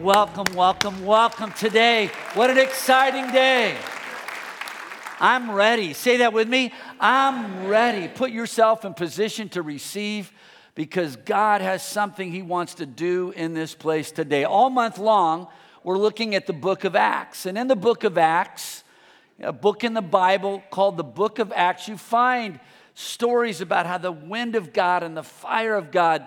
welcome, welcome, welcome today. What an exciting day. I'm ready. Say that with me. I'm ready. Put yourself in position to receive because God has something He wants to do in this place today. All month long, we're looking at the book of Acts. And in the book of Acts, a book in the Bible called the book of Acts, you find stories about how the wind of God and the fire of God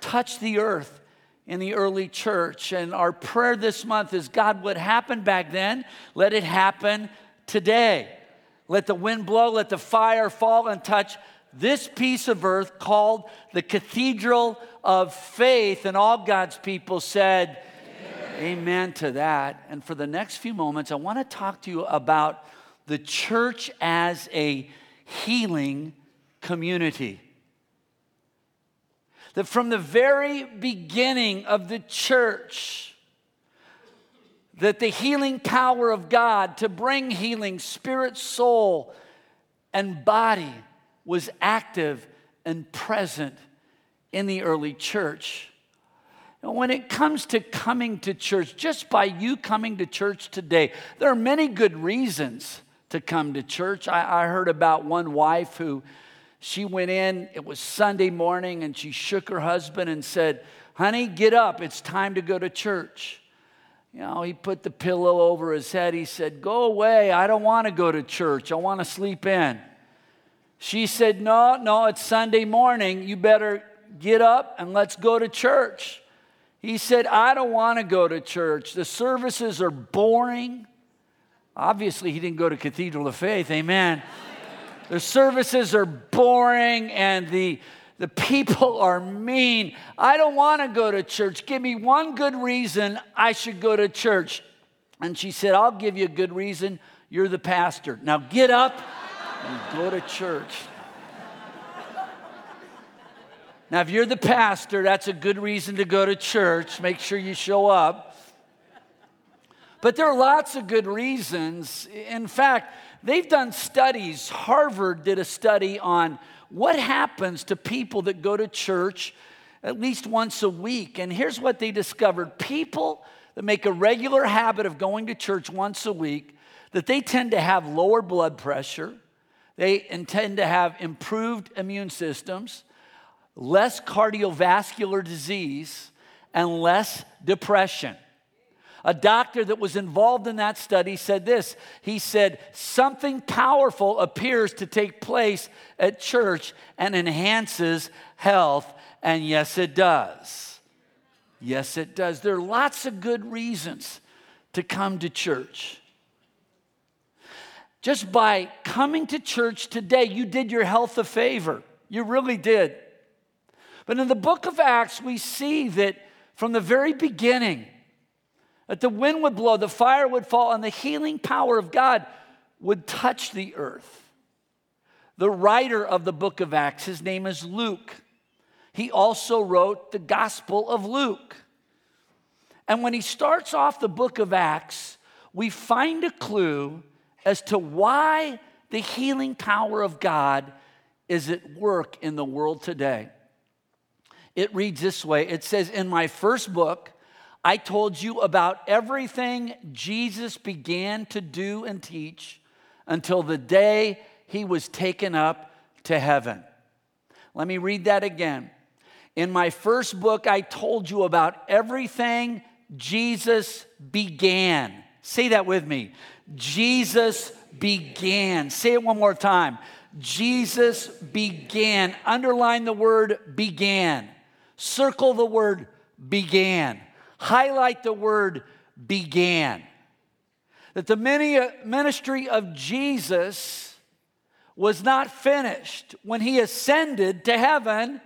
touched the earth in the early church. And our prayer this month is God, what happened back then, let it happen today. Let the wind blow, let the fire fall and touch this piece of earth called the Cathedral of Faith. And all God's people said, Amen, Amen to that. And for the next few moments, I want to talk to you about the church as a healing community that from the very beginning of the church, that the healing power of God to bring healing, spirit, soul, and body was active and present in the early church. And when it comes to coming to church, just by you coming to church today, there are many good reasons to come to church. I, I heard about one wife who she went in, it was Sunday morning, and she shook her husband and said, Honey, get up, it's time to go to church. You know, he put the pillow over his head. He said, Go away, I don't want to go to church, I want to sleep in. She said, No, no, it's Sunday morning, you better get up and let's go to church. He said, I don't want to go to church. The services are boring. Obviously, he didn't go to Cathedral of Faith, amen. The services are boring and the, the people are mean. I don't want to go to church. Give me one good reason I should go to church. And she said, I'll give you a good reason. You're the pastor. Now get up and go to church. Now, if you're the pastor, that's a good reason to go to church. Make sure you show up. But there are lots of good reasons. In fact, They've done studies. Harvard did a study on what happens to people that go to church at least once a week. And here's what they discovered people that make a regular habit of going to church once a week, that they tend to have lower blood pressure, they tend to have improved immune systems, less cardiovascular disease, and less depression. A doctor that was involved in that study said this. He said, Something powerful appears to take place at church and enhances health. And yes, it does. Yes, it does. There are lots of good reasons to come to church. Just by coming to church today, you did your health a favor. You really did. But in the book of Acts, we see that from the very beginning, that the wind would blow, the fire would fall, and the healing power of God would touch the earth. The writer of the book of Acts, his name is Luke. He also wrote the Gospel of Luke. And when he starts off the book of Acts, we find a clue as to why the healing power of God is at work in the world today. It reads this way it says, In my first book, I told you about everything Jesus began to do and teach until the day he was taken up to heaven. Let me read that again. In my first book, I told you about everything Jesus began. Say that with me. Jesus began. Say it one more time. Jesus began. Underline the word began. Circle the word began highlight the word began. That the uh, ministry of Jesus was not finished. When he ascended to heaven,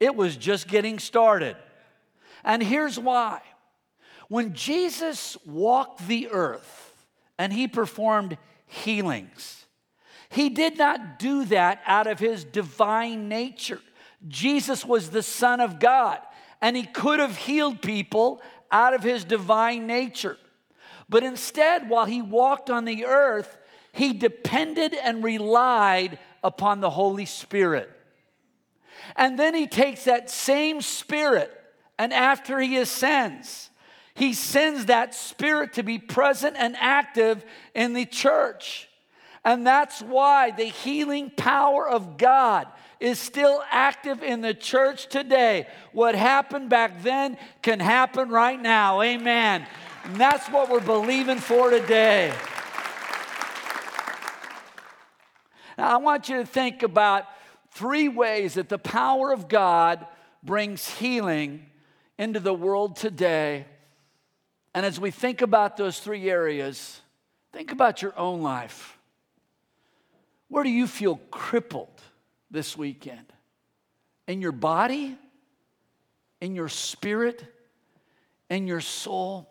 it was just getting started. And here's why. When Jesus walked the earth and he performed healings, he did not do that out of his divine nature. Jesus was the Son of God, and he could have healed people out of his divine nature. But instead, while he walked on the earth, he depended and relied upon the Holy Spirit. And then he takes that same spirit, and after he ascends, He sends that Spirit to be present and active in the church. And that's why the healing power of God is still active in the church today. What happened back then can happen right now. Amen. And that's what we're believing for today. Now, I want you to think about three ways that the power of God brings healing into the world today. And as we think about those three areas, think about your own life. Where do you feel crippled this weekend? In your body? In your spirit? In your soul?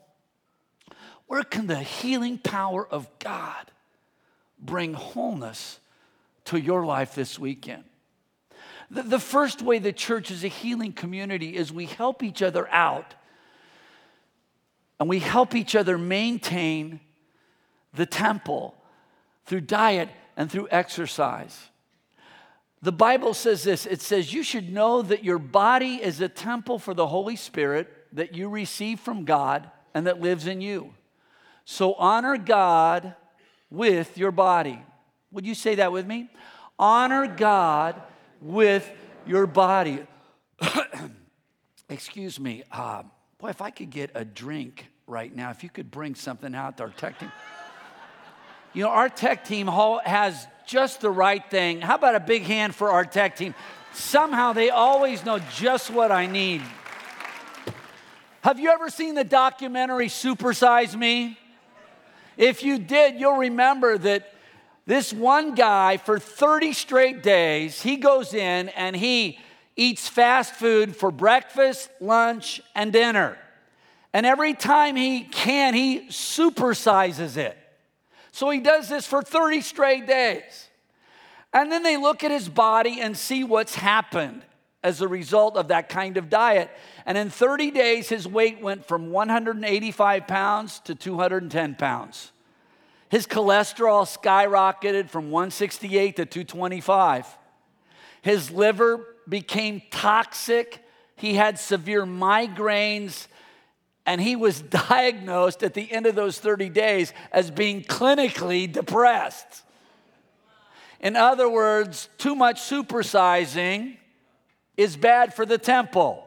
Where can the healing power of God bring wholeness to your life this weekend? The, the first way the church is a healing community is we help each other out and we help each other maintain the temple through diet and through exercise. The Bible says this it says, You should know that your body is a temple for the Holy Spirit that you receive from God and that lives in you. So honor God with your body. Would you say that with me? Honor God with your body. Excuse me. Uh, boy, if I could get a drink right now, if you could bring something out to our tech team. You know, our tech team has just the right thing. How about a big hand for our tech team? Somehow they always know just what I need. Have you ever seen the documentary Supersize Me? If you did, you'll remember that this one guy, for 30 straight days, he goes in and he eats fast food for breakfast, lunch, and dinner. And every time he can, he supersizes it. So he does this for 30 straight days. And then they look at his body and see what's happened as a result of that kind of diet. And in 30 days, his weight went from 185 pounds to 210 pounds. His cholesterol skyrocketed from 168 to 225. His liver became toxic. He had severe migraines. And he was diagnosed at the end of those 30 days as being clinically depressed. In other words, too much supersizing is bad for the temple.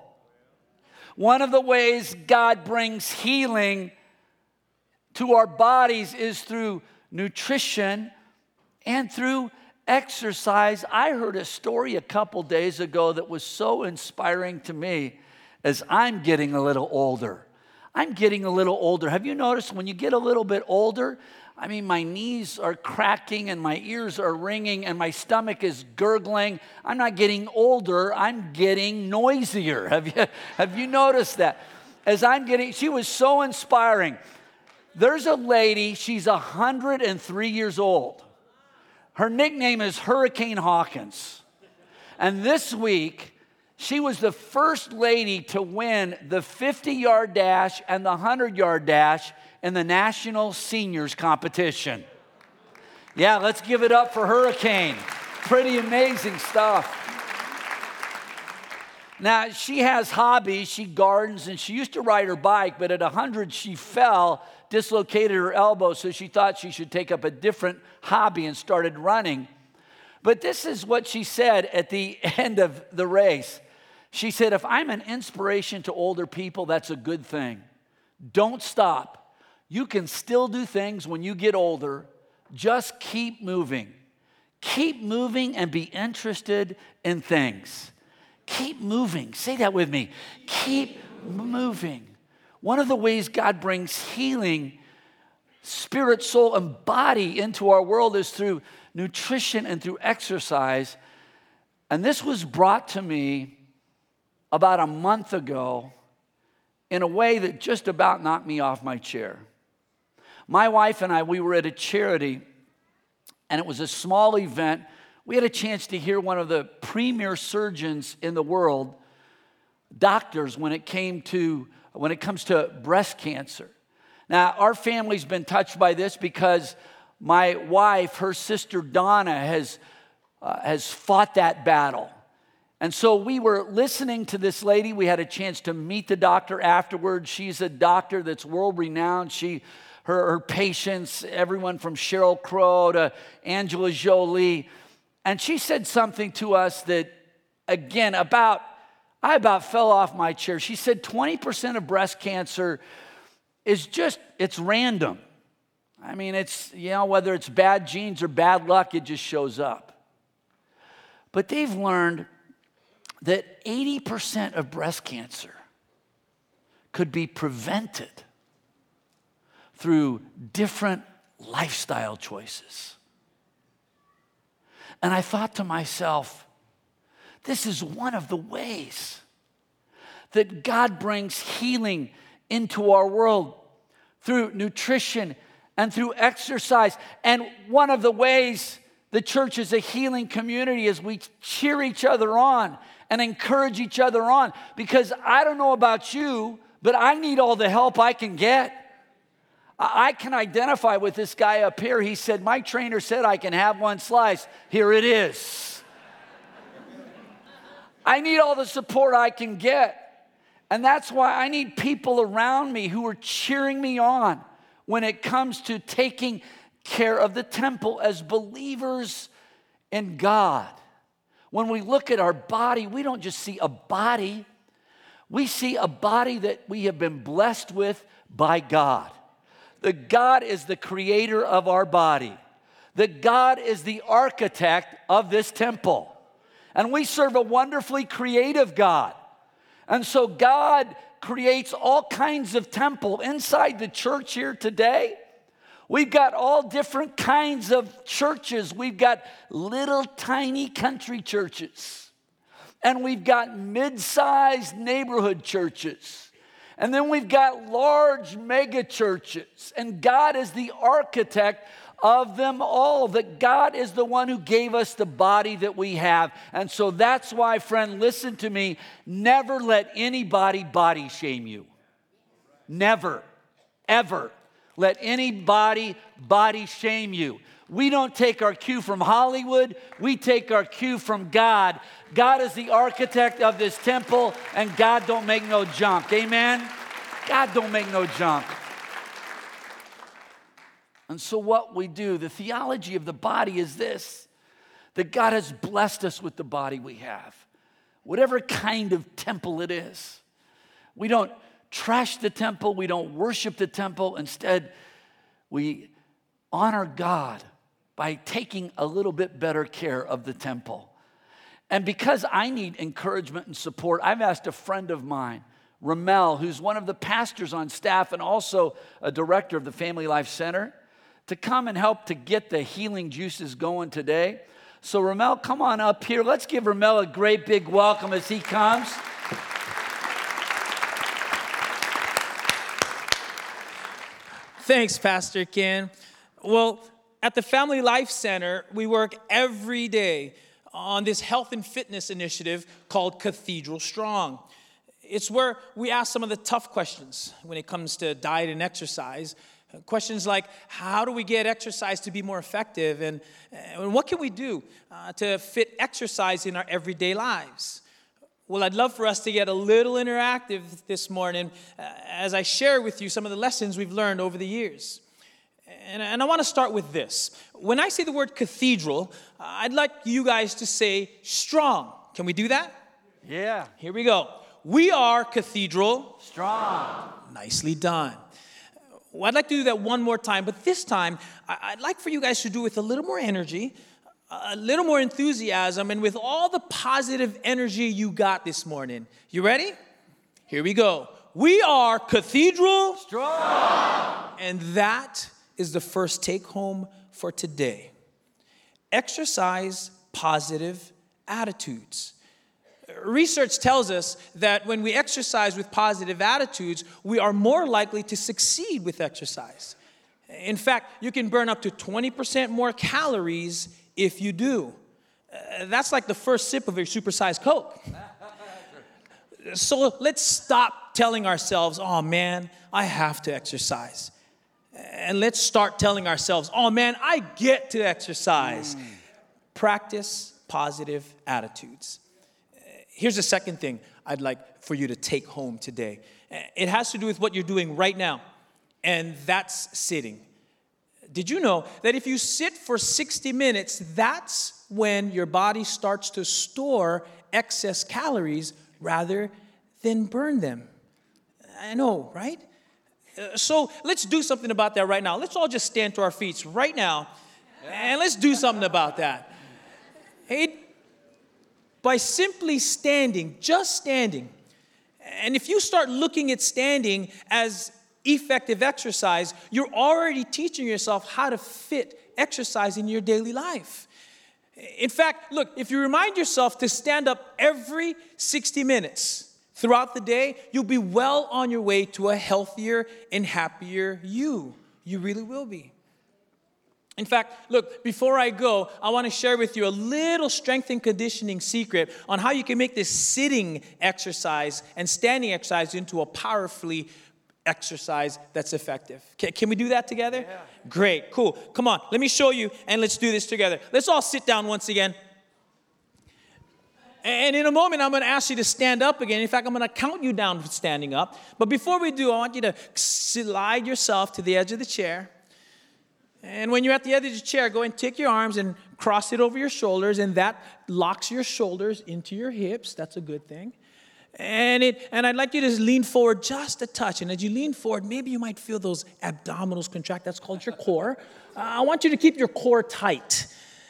One of the ways God brings healing to our bodies is through nutrition and through exercise. I heard a story a couple days ago that was so inspiring to me as I'm getting a little older. I'm getting a little older. Have you noticed when you get a little bit older? I mean, my knees are cracking and my ears are ringing and my stomach is gurgling. I'm not getting older, I'm getting noisier. Have you, have you noticed that? As I'm getting, she was so inspiring. There's a lady, she's 103 years old. Her nickname is Hurricane Hawkins. And this week, she was the first lady to win the 50 yard dash and the 100 yard dash in the national seniors competition. Yeah, let's give it up for Hurricane. Pretty amazing stuff. Now, she has hobbies. She gardens and she used to ride her bike, but at 100, she fell dislocated her elbow, so she thought she should take up a different hobby and started running. But this is what she said at the end of the race. She said, If I'm an inspiration to older people, that's a good thing. Don't stop. You can still do things when you get older. Just keep moving. Keep moving and be interested in things. Keep moving. Say that with me. Keep moving. One of the ways God brings healing, spirit, soul, and body into our world is through nutrition and through exercise. And this was brought to me about a month ago in a way that just about knocked me off my chair. My wife and I, we were at a charity, and it was a small event. We had a chance to hear one of the premier surgeons in the world, doctors, when it came to when it comes to breast cancer. Now, our family's been touched by this because my wife, her sister Donna, has, uh, has fought that battle. And so we were listening to this lady. We had a chance to meet the doctor afterwards. She's a doctor that's world renowned. She, her, her patients, everyone from Sheryl Crow to Angela Jolie. And she said something to us that, again, about, I about fell off my chair. She said 20% of breast cancer is just, it's random. I mean, it's, you know, whether it's bad genes or bad luck, it just shows up. But they've learned that 80% of breast cancer could be prevented through different lifestyle choices. And I thought to myself, this is one of the ways that God brings healing into our world through nutrition and through exercise. And one of the ways the church is a healing community is we cheer each other on and encourage each other on because I don't know about you, but I need all the help I can get. I can identify with this guy up here. He said, My trainer said I can have one slice. Here it is. I need all the support I can get. And that's why I need people around me who are cheering me on when it comes to taking care of the temple as believers in God. When we look at our body, we don't just see a body, we see a body that we have been blessed with by God. That God is the creator of our body, that God is the architect of this temple. And we serve a wonderfully creative God. And so God creates all kinds of temple inside the church here today. We've got all different kinds of churches. We've got little tiny country churches. And we've got mid sized neighborhood churches. And then we've got large mega churches. And God is the architect of them all, that God is the one who gave us the body that we have. And so that's why, friend, listen to me. Never let anybody body shame you. Never, ever let anybody body shame you. We don't take our cue from Hollywood, we take our cue from God. God is the architect of this temple, and God don't make no junk. Amen? God don't make no junk. And so, what we do, the theology of the body is this that God has blessed us with the body we have, whatever kind of temple it is. We don't trash the temple, we don't worship the temple. Instead, we honor God by taking a little bit better care of the temple. And because I need encouragement and support, I've asked a friend of mine, Ramel, who's one of the pastors on staff and also a director of the Family Life Center, to come and help to get the healing juices going today. So, Ramel, come on up here. Let's give Ramel a great big welcome as he comes. Thanks, Pastor Ken. Well, at the Family Life Center, we work every day on this health and fitness initiative called Cathedral Strong. It's where we ask some of the tough questions when it comes to diet and exercise. Questions like, how do we get exercise to be more effective? And, and what can we do uh, to fit exercise in our everyday lives? Well, I'd love for us to get a little interactive this morning uh, as I share with you some of the lessons we've learned over the years. And, and I want to start with this. When I say the word cathedral, I'd like you guys to say strong. Can we do that? Yeah. Here we go. We are cathedral. Strong. Nicely done. Well, I'd like to do that one more time, but this time I'd like for you guys to do it with a little more energy a little more enthusiasm and with all the positive energy you got this morning. You ready? Here we go. We are Cathedral Strong. And that is the first take home for today. Exercise positive attitudes. Research tells us that when we exercise with positive attitudes, we are more likely to succeed with exercise. In fact, you can burn up to 20% more calories if you do. Uh, that's like the first sip of your supersized Coke. so let's stop telling ourselves, oh man, I have to exercise. And let's start telling ourselves, oh man, I get to exercise. Mm. Practice positive attitudes. Here's the second thing I'd like for you to take home today. It has to do with what you're doing right now, and that's sitting. Did you know that if you sit for 60 minutes, that's when your body starts to store excess calories rather than burn them? I know, right? Uh, so let's do something about that right now. Let's all just stand to our feet right now and let's do something about that. Hey, by simply standing, just standing, and if you start looking at standing as effective exercise, you're already teaching yourself how to fit exercise in your daily life. In fact, look, if you remind yourself to stand up every 60 minutes throughout the day, you'll be well on your way to a healthier and happier you. You really will be. In fact, look, before I go, I want to share with you a little strength and conditioning secret on how you can make this sitting exercise and standing exercise into a powerfully exercise that's effective. Can, can we do that together? Yeah. Great, cool. Come on, let me show you and let's do this together. Let's all sit down once again. And in a moment, I'm going to ask you to stand up again. In fact, I'm going to count you down for standing up. But before we do, I want you to slide yourself to the edge of the chair. And when you're at the edge of the chair, go and take your arms and cross it over your shoulders, and that locks your shoulders into your hips. That's a good thing. And, it, and I'd like you to lean forward just a touch. And as you lean forward, maybe you might feel those abdominals contract. That's called your core. Uh, I want you to keep your core tight.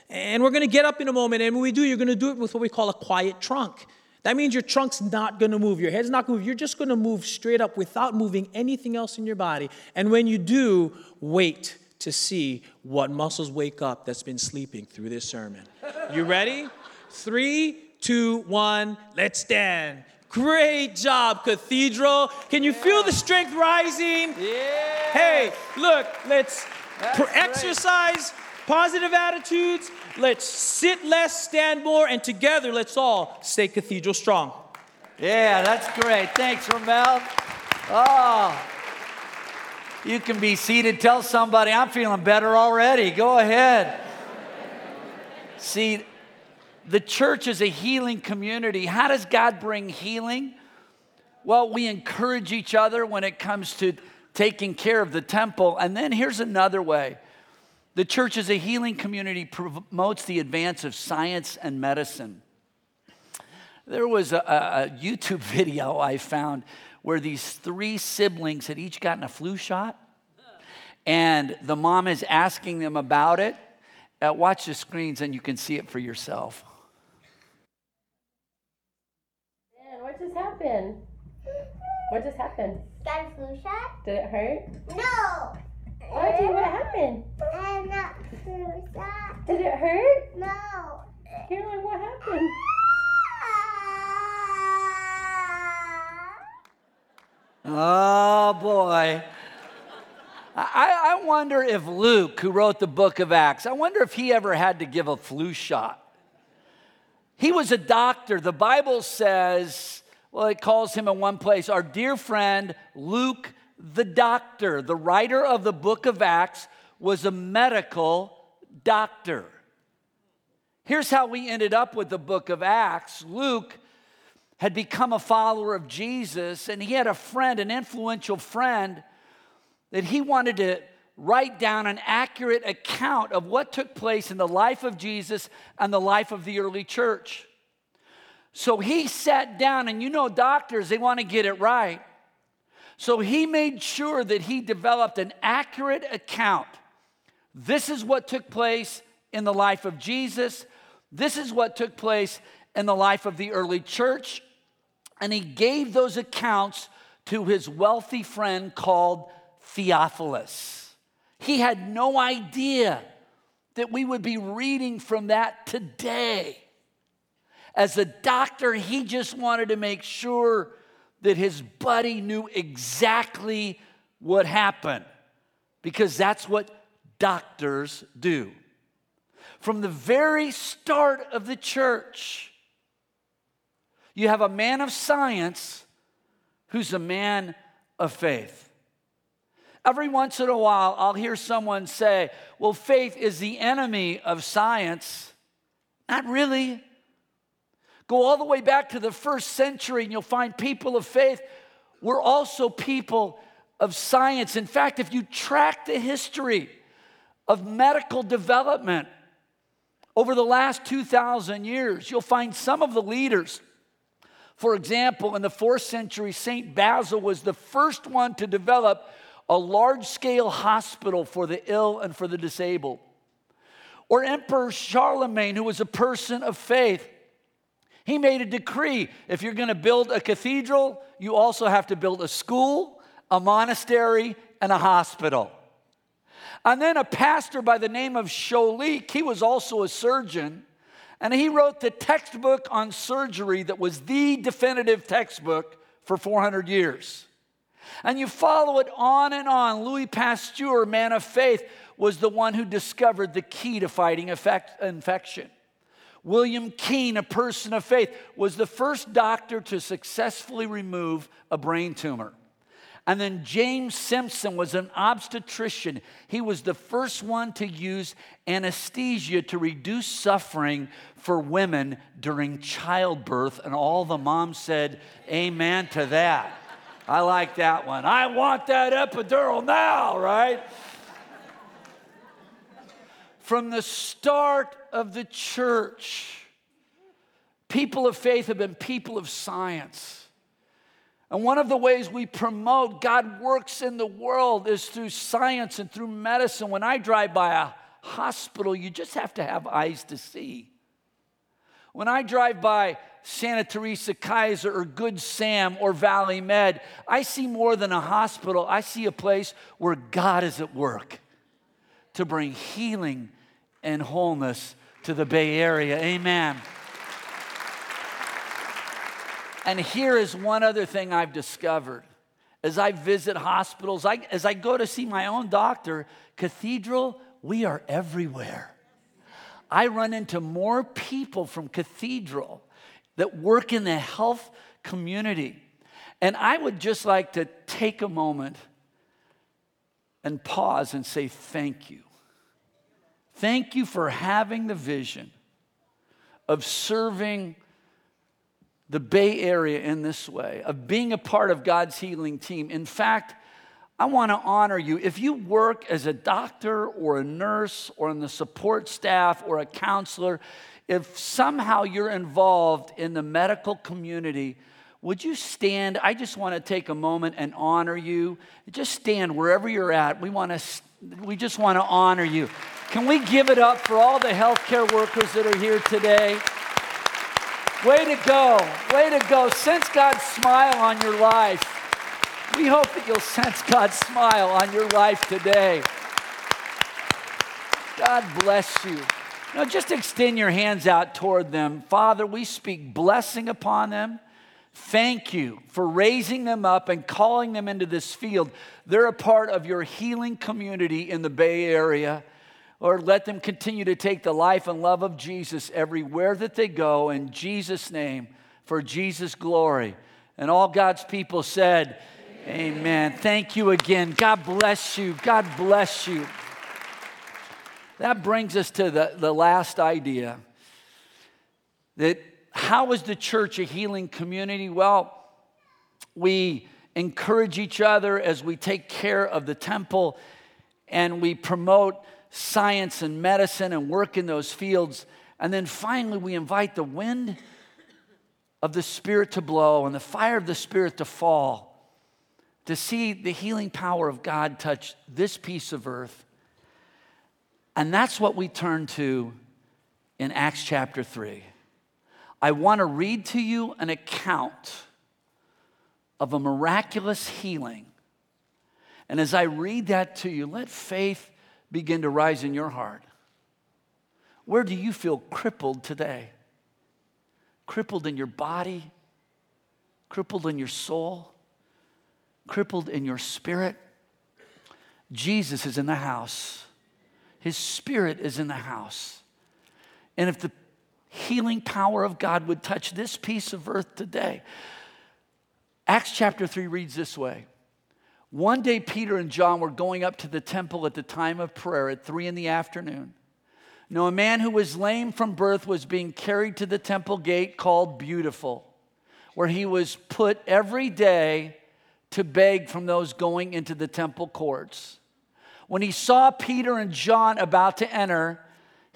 And we're going to get up in a moment. And when we do, you're going to do it with what we call a quiet trunk. That means your trunk's not going to move. Your head's not going to move. You're just going to move straight up without moving anything else in your body. And when you do, wait to see what muscles wake up that's been sleeping through this sermon. You ready? Three, two, one, let's stand. Great job, Cathedral. Can you feel the strength rising? Yeah. Hey, look, let's pr- exercise positive attitudes. Let's sit less, stand more, and together let's all stay Cathedral strong. Yeah, that's great. Thanks, Ramel. Oh. You can be seated. Tell somebody, I'm feeling better already. Go ahead. See, the church is a healing community. How does God bring healing? Well, we encourage each other when it comes to taking care of the temple. And then here's another way the church is a healing community, promotes the advance of science and medicine. There was a, a YouTube video I found where these three siblings had each gotten a flu shot, and the mom is asking them about it. Uh, watch the screens and you can see it for yourself. Man, what just happened? What just happened? Got a flu shot? Did it hurt? No. Audrey, what happened? I got flu shot. Did it hurt? No. Caroline, what happened? Oh boy. I, I wonder if Luke, who wrote the book of Acts, I wonder if he ever had to give a flu shot. He was a doctor. The Bible says, well, it calls him in one place, our dear friend Luke the doctor, the writer of the book of Acts, was a medical doctor. Here's how we ended up with the book of Acts. Luke had become a follower of Jesus, and he had a friend, an influential friend, that he wanted to write down an accurate account of what took place in the life of Jesus and the life of the early church. So he sat down, and you know, doctors, they want to get it right. So he made sure that he developed an accurate account. This is what took place in the life of Jesus. This is what took place in the life of the early church and he gave those accounts to his wealthy friend called Theophilus. He had no idea that we would be reading from that today. As a doctor, he just wanted to make sure that his buddy knew exactly what happened because that's what doctors do. From the very start of the church, you have a man of science who's a man of faith. Every once in a while, I'll hear someone say, Well, faith is the enemy of science. Not really. Go all the way back to the first century, and you'll find people of faith were also people of science. In fact, if you track the history of medical development over the last 2,000 years, you'll find some of the leaders. For example, in the fourth century, St. Basil was the first one to develop a large scale hospital for the ill and for the disabled. Or Emperor Charlemagne, who was a person of faith, he made a decree if you're going to build a cathedral, you also have to build a school, a monastery, and a hospital. And then a pastor by the name of Chauliac, he was also a surgeon, and he wrote the textbook on surgery that was the definitive textbook for 400 years. And you follow it on and on. Louis Pasteur, man of faith, was the one who discovered the key to fighting infection. William Keen, a person of faith, was the first doctor to successfully remove a brain tumor. And then James Simpson was an obstetrician. He was the first one to use anesthesia to reduce suffering for women during childbirth. And all the moms said, Amen to that. I like that one. I want that epidural now, right? From the start of the church, people of faith have been people of science. And one of the ways we promote God works in the world is through science and through medicine. When I drive by a hospital, you just have to have eyes to see. When I drive by Santa Teresa Kaiser or Good Sam or Valley Med, I see more than a hospital. I see a place where God is at work to bring healing and wholeness to the Bay Area. Amen. And here is one other thing I've discovered. As I visit hospitals, I, as I go to see my own doctor, Cathedral, we are everywhere. I run into more people from Cathedral that work in the health community. And I would just like to take a moment and pause and say thank you. Thank you for having the vision of serving the Bay Area in this way, of being a part of God's healing team. In fact, I want to honor you. If you work as a doctor or a nurse or in the support staff or a counselor, if somehow you're involved in the medical community, would you stand? I just want to take a moment and honor you. Just stand wherever you're at. We want to we just want to honor you. Can we give it up for all the healthcare workers that are here today? Way to go. Way to go. Sense God's smile on your life. We hope that you'll sense God's smile on your life today. God bless you. Now, just extend your hands out toward them. Father, we speak blessing upon them. Thank you for raising them up and calling them into this field. They're a part of your healing community in the Bay Area. Lord, let them continue to take the life and love of Jesus everywhere that they go in Jesus' name for Jesus' glory. And all God's people said, Amen. Amen. Thank you again. God bless you. God bless you. That brings us to the, the last idea that how is the church a healing community? Well, we encourage each other as we take care of the temple and we promote science and medicine and work in those fields. And then finally, we invite the wind of the Spirit to blow and the fire of the Spirit to fall to see the healing power of God touch this piece of earth. And that's what we turn to in Acts chapter 3. I want to read to you an account of a miraculous healing. And as I read that to you, let faith begin to rise in your heart. Where do you feel crippled today? Crippled in your body, crippled in your soul, crippled in your spirit. Jesus is in the house. His spirit is in the house. And if the healing power of God would touch this piece of earth today. Acts chapter 3 reads this way One day, Peter and John were going up to the temple at the time of prayer at 3 in the afternoon. Now, a man who was lame from birth was being carried to the temple gate called Beautiful, where he was put every day to beg from those going into the temple courts. When he saw Peter and John about to enter,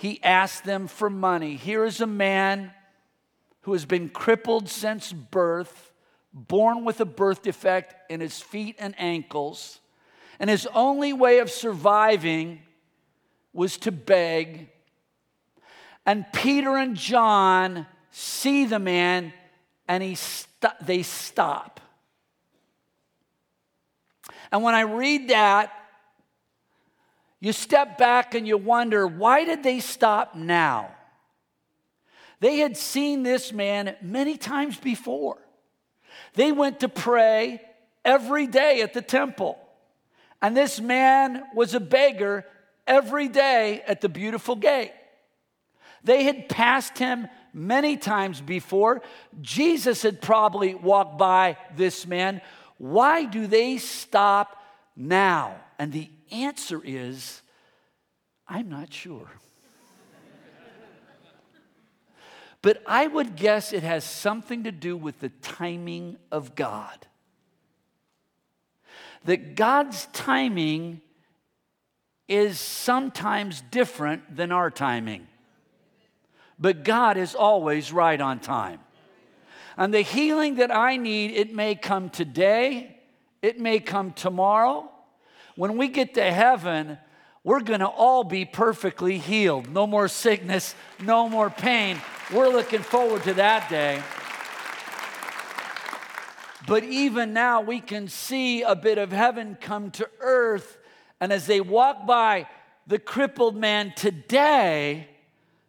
he asked them for money. Here is a man who has been crippled since birth, born with a birth defect in his feet and ankles, and his only way of surviving was to beg. And Peter and John see the man and he st- they stop. And when I read that, you step back and you wonder why did they stop now? They had seen this man many times before. They went to pray every day at the temple. And this man was a beggar every day at the beautiful gate. They had passed him many times before. Jesus had probably walked by this man. Why do they stop now? And the answer is I'm not sure. but I would guess it has something to do with the timing of God. That God's timing is sometimes different than our timing. But God is always right on time. And the healing that I need, it may come today, it may come tomorrow. When we get to heaven, we're gonna all be perfectly healed. No more sickness, no more pain. We're looking forward to that day. But even now, we can see a bit of heaven come to earth and as they walk by the crippled man today,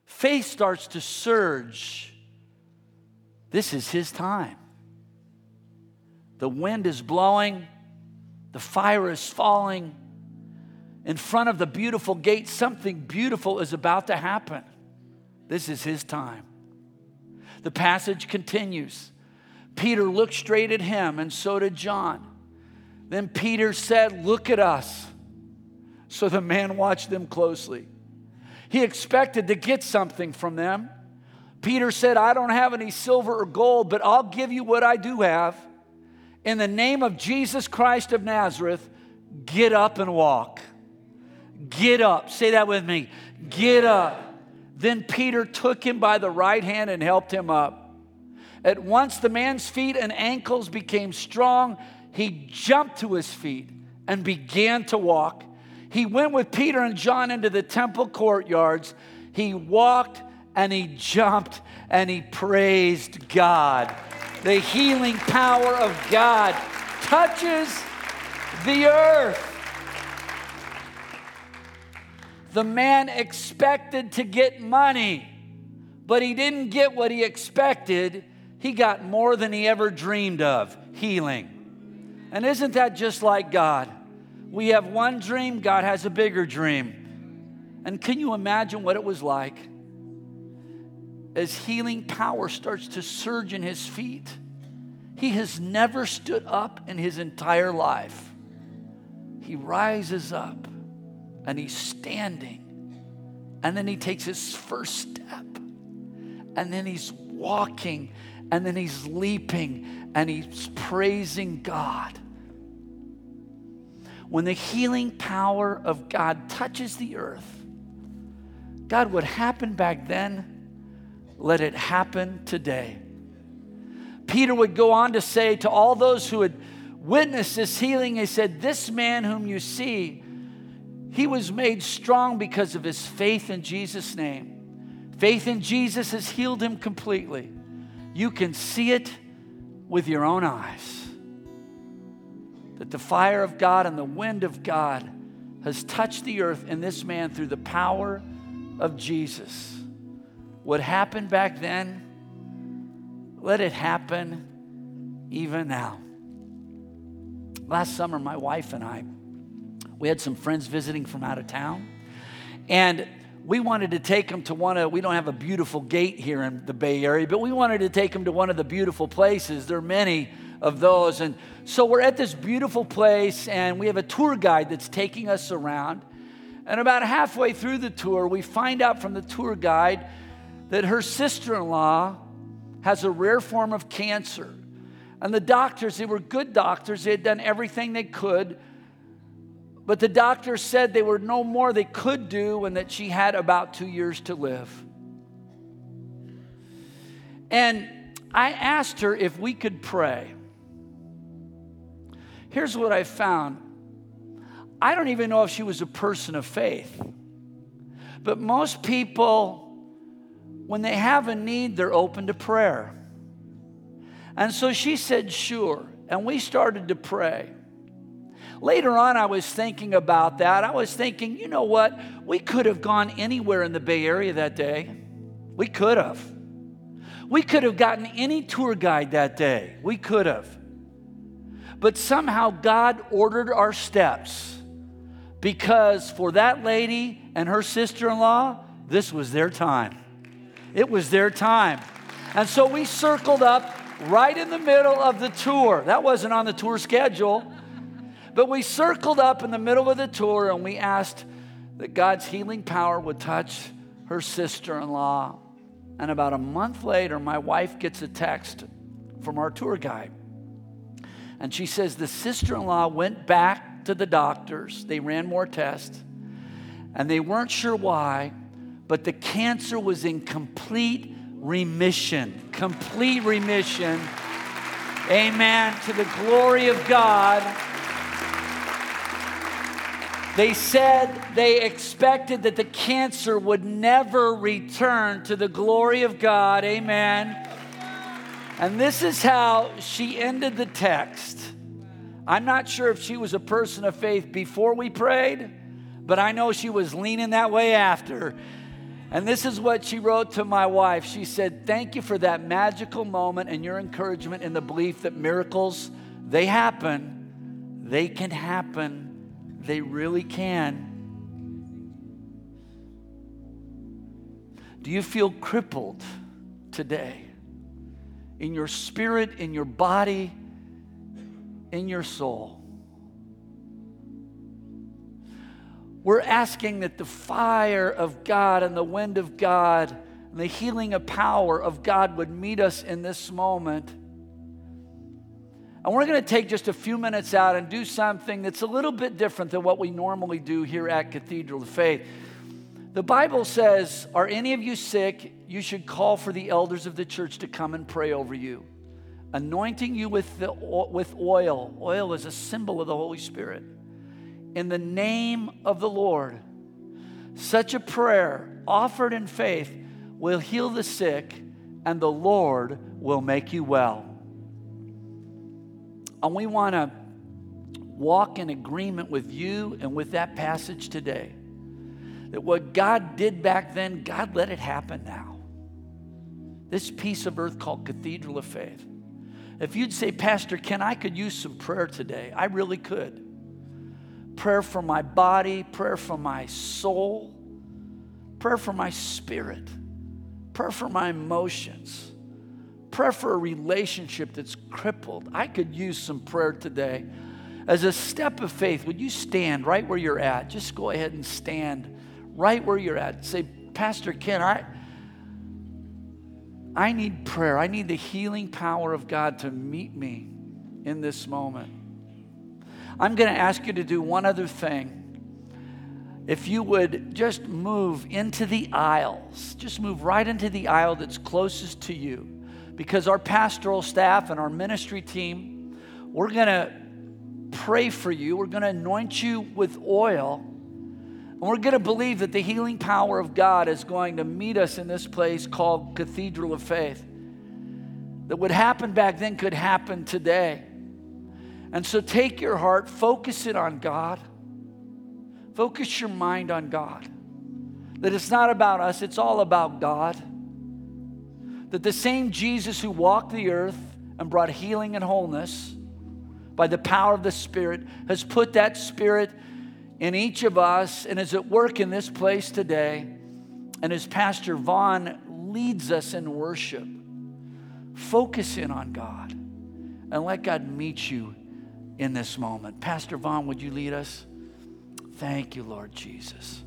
faith starts to surge. This is his time. The wind is blowing, the fire is falling. In front of the beautiful gate, something beautiful is about to happen. This is his time. The passage continues. Peter looked straight at him, and so did John. Then Peter said, Look at us. So the man watched them closely. He expected to get something from them. Peter said, I don't have any silver or gold, but I'll give you what I do have. In the name of Jesus Christ of Nazareth, get up and walk. Get up. Say that with me. Get up. Then Peter took him by the right hand and helped him up. At once the man's feet and ankles became strong. He jumped to his feet and began to walk. He went with Peter and John into the temple courtyards. He walked and he jumped and he praised God. The healing power of God touches the earth. The man expected to get money, but he didn't get what he expected. He got more than he ever dreamed of healing. And isn't that just like God? We have one dream, God has a bigger dream. And can you imagine what it was like as healing power starts to surge in his feet? He has never stood up in his entire life. He rises up and he's standing. And then he takes his first step. And then he's walking. And then he's leaping. And he's praising God when the healing power of God touches the earth, God, what happened back then, let it happen today. Peter would go on to say to all those who had witnessed this healing, he said, This man whom you see, he was made strong because of his faith in Jesus' name. Faith in Jesus has healed him completely. You can see it with your own eyes that the fire of God and the wind of God has touched the earth in this man through the power of Jesus. What happened back then, let it happen even now. Last summer, my wife and I, we had some friends visiting from out of town, and we wanted to take them to one of, we don't have a beautiful gate here in the Bay Area, but we wanted to take them to one of the beautiful places. There are many of those. And so we're at this beautiful place, and we have a tour guide that's taking us around. And about halfway through the tour, we find out from the tour guide that her sister in law has a rare form of cancer. And the doctors, they were good doctors, they had done everything they could. But the doctors said there were no more they could do and that she had about two years to live. And I asked her if we could pray. Here's what I found I don't even know if she was a person of faith, but most people, when they have a need, they're open to prayer. And so she said, sure. And we started to pray. Later on, I was thinking about that. I was thinking, you know what? We could have gone anywhere in the Bay Area that day. We could have. We could have gotten any tour guide that day. We could have. But somehow God ordered our steps because for that lady and her sister in law, this was their time. It was their time. And so we circled up right in the middle of the tour. That wasn't on the tour schedule. But we circled up in the middle of the tour and we asked that God's healing power would touch her sister in law. And about a month later, my wife gets a text from our tour guide. And she says the sister in law went back to the doctors. They ran more tests, and they weren't sure why, but the cancer was in complete remission. Complete remission. Amen. To the glory of God. They said they expected that the cancer would never return to the glory of God. Amen. And this is how she ended the text. I'm not sure if she was a person of faith before we prayed, but I know she was leaning that way after. And this is what she wrote to my wife. She said, Thank you for that magical moment and your encouragement in the belief that miracles, they happen. They can happen. They really can. Do you feel crippled today? In your spirit, in your body, in your soul. We're asking that the fire of God and the wind of God and the healing of power of God would meet us in this moment. And we're going to take just a few minutes out and do something that's a little bit different than what we normally do here at Cathedral of Faith. The Bible says, Are any of you sick? You should call for the elders of the church to come and pray over you anointing you with, the, with oil. Oil is a symbol of the Holy Spirit. In the name of the Lord. Such a prayer offered in faith will heal the sick, and the Lord will make you well. And we want to walk in agreement with you and with that passage today. That what God did back then, God let it happen now. This piece of earth called Cathedral of Faith if you'd say, Pastor Ken, I could use some prayer today, I really could. Prayer for my body, prayer for my soul, prayer for my spirit, prayer for my emotions, prayer for a relationship that's crippled. I could use some prayer today. As a step of faith, would you stand right where you're at? Just go ahead and stand right where you're at. Say, Pastor Ken, I, I need prayer. I need the healing power of God to meet me in this moment. I'm going to ask you to do one other thing. If you would just move into the aisles, just move right into the aisle that's closest to you. Because our pastoral staff and our ministry team, we're going to pray for you. We're going to anoint you with oil and we're going to believe that the healing power of God is going to meet us in this place called Cathedral of Faith. That what happened back then could happen today. And so take your heart, focus it on God. Focus your mind on God. That it's not about us, it's all about God. That the same Jesus who walked the earth and brought healing and wholeness by the power of the Spirit has put that Spirit in each of us and is at work in this place today. And as Pastor Vaughn leads us in worship, focus in on God and let God meet you in this moment. Pastor Vaughn, would you lead us? Thank you, Lord Jesus.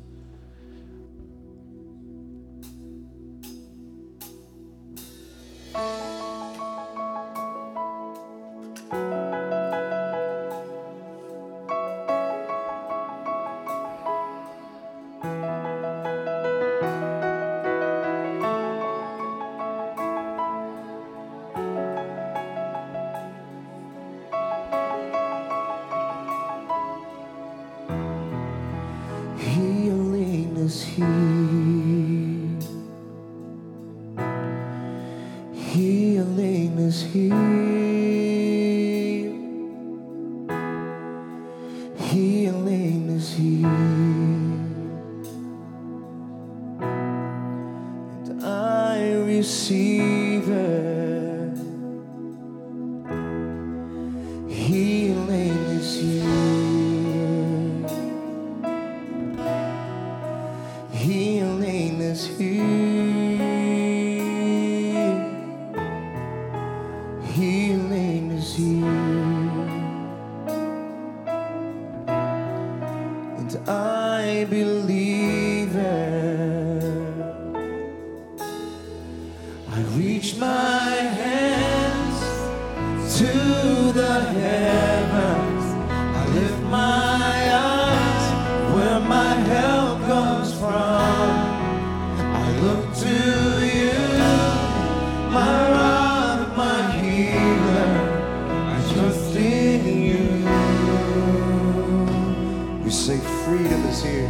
is here.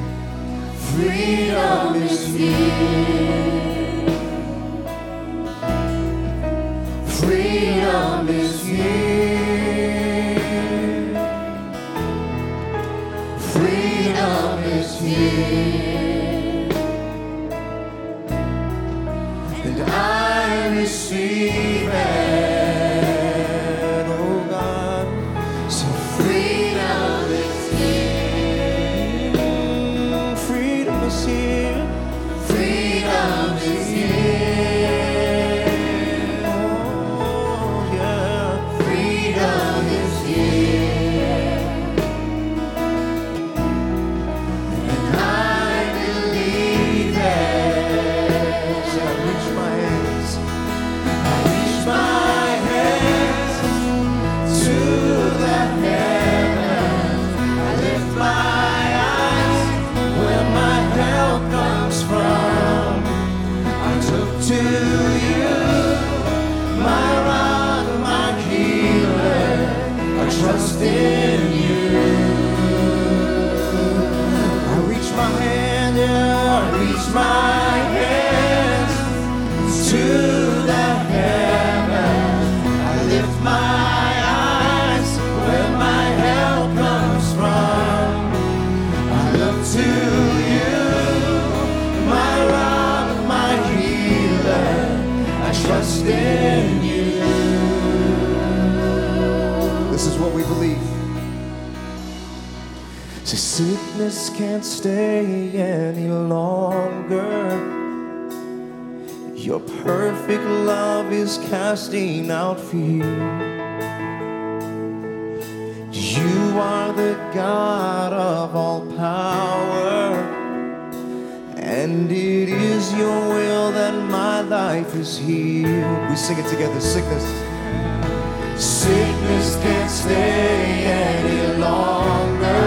Freedom is here. trust in you. I reach my hand out, I reach my believe. Say, sickness can't stay any longer. Your perfect love is casting out fear. You are the God of all power, and it is your will that my life is healed. We sing it together, sickness sickness can't stay any longer.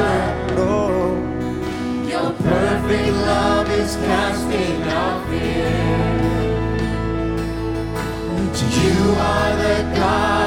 Your perfect love is casting out fear. You are the God.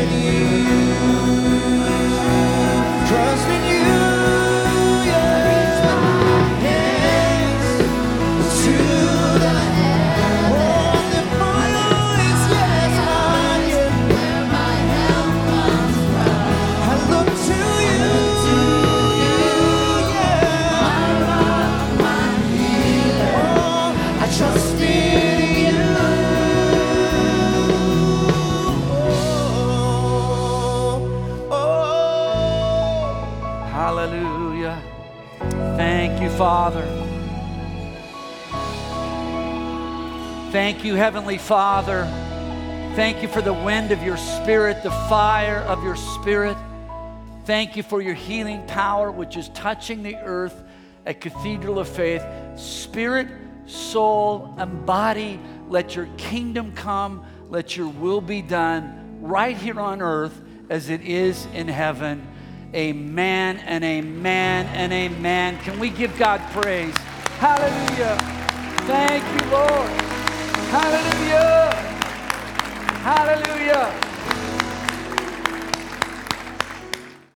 Trust Father. Thank you, Heavenly Father. Thank you for the wind of your Spirit, the fire of your Spirit. Thank you for your healing power, which is touching the earth at Cathedral of Faith. Spirit, soul, and body, let your kingdom come, let your will be done right here on earth as it is in heaven. Amen and amen and amen. Can we give God praise? Hallelujah. Thank you, Lord. Hallelujah. Hallelujah.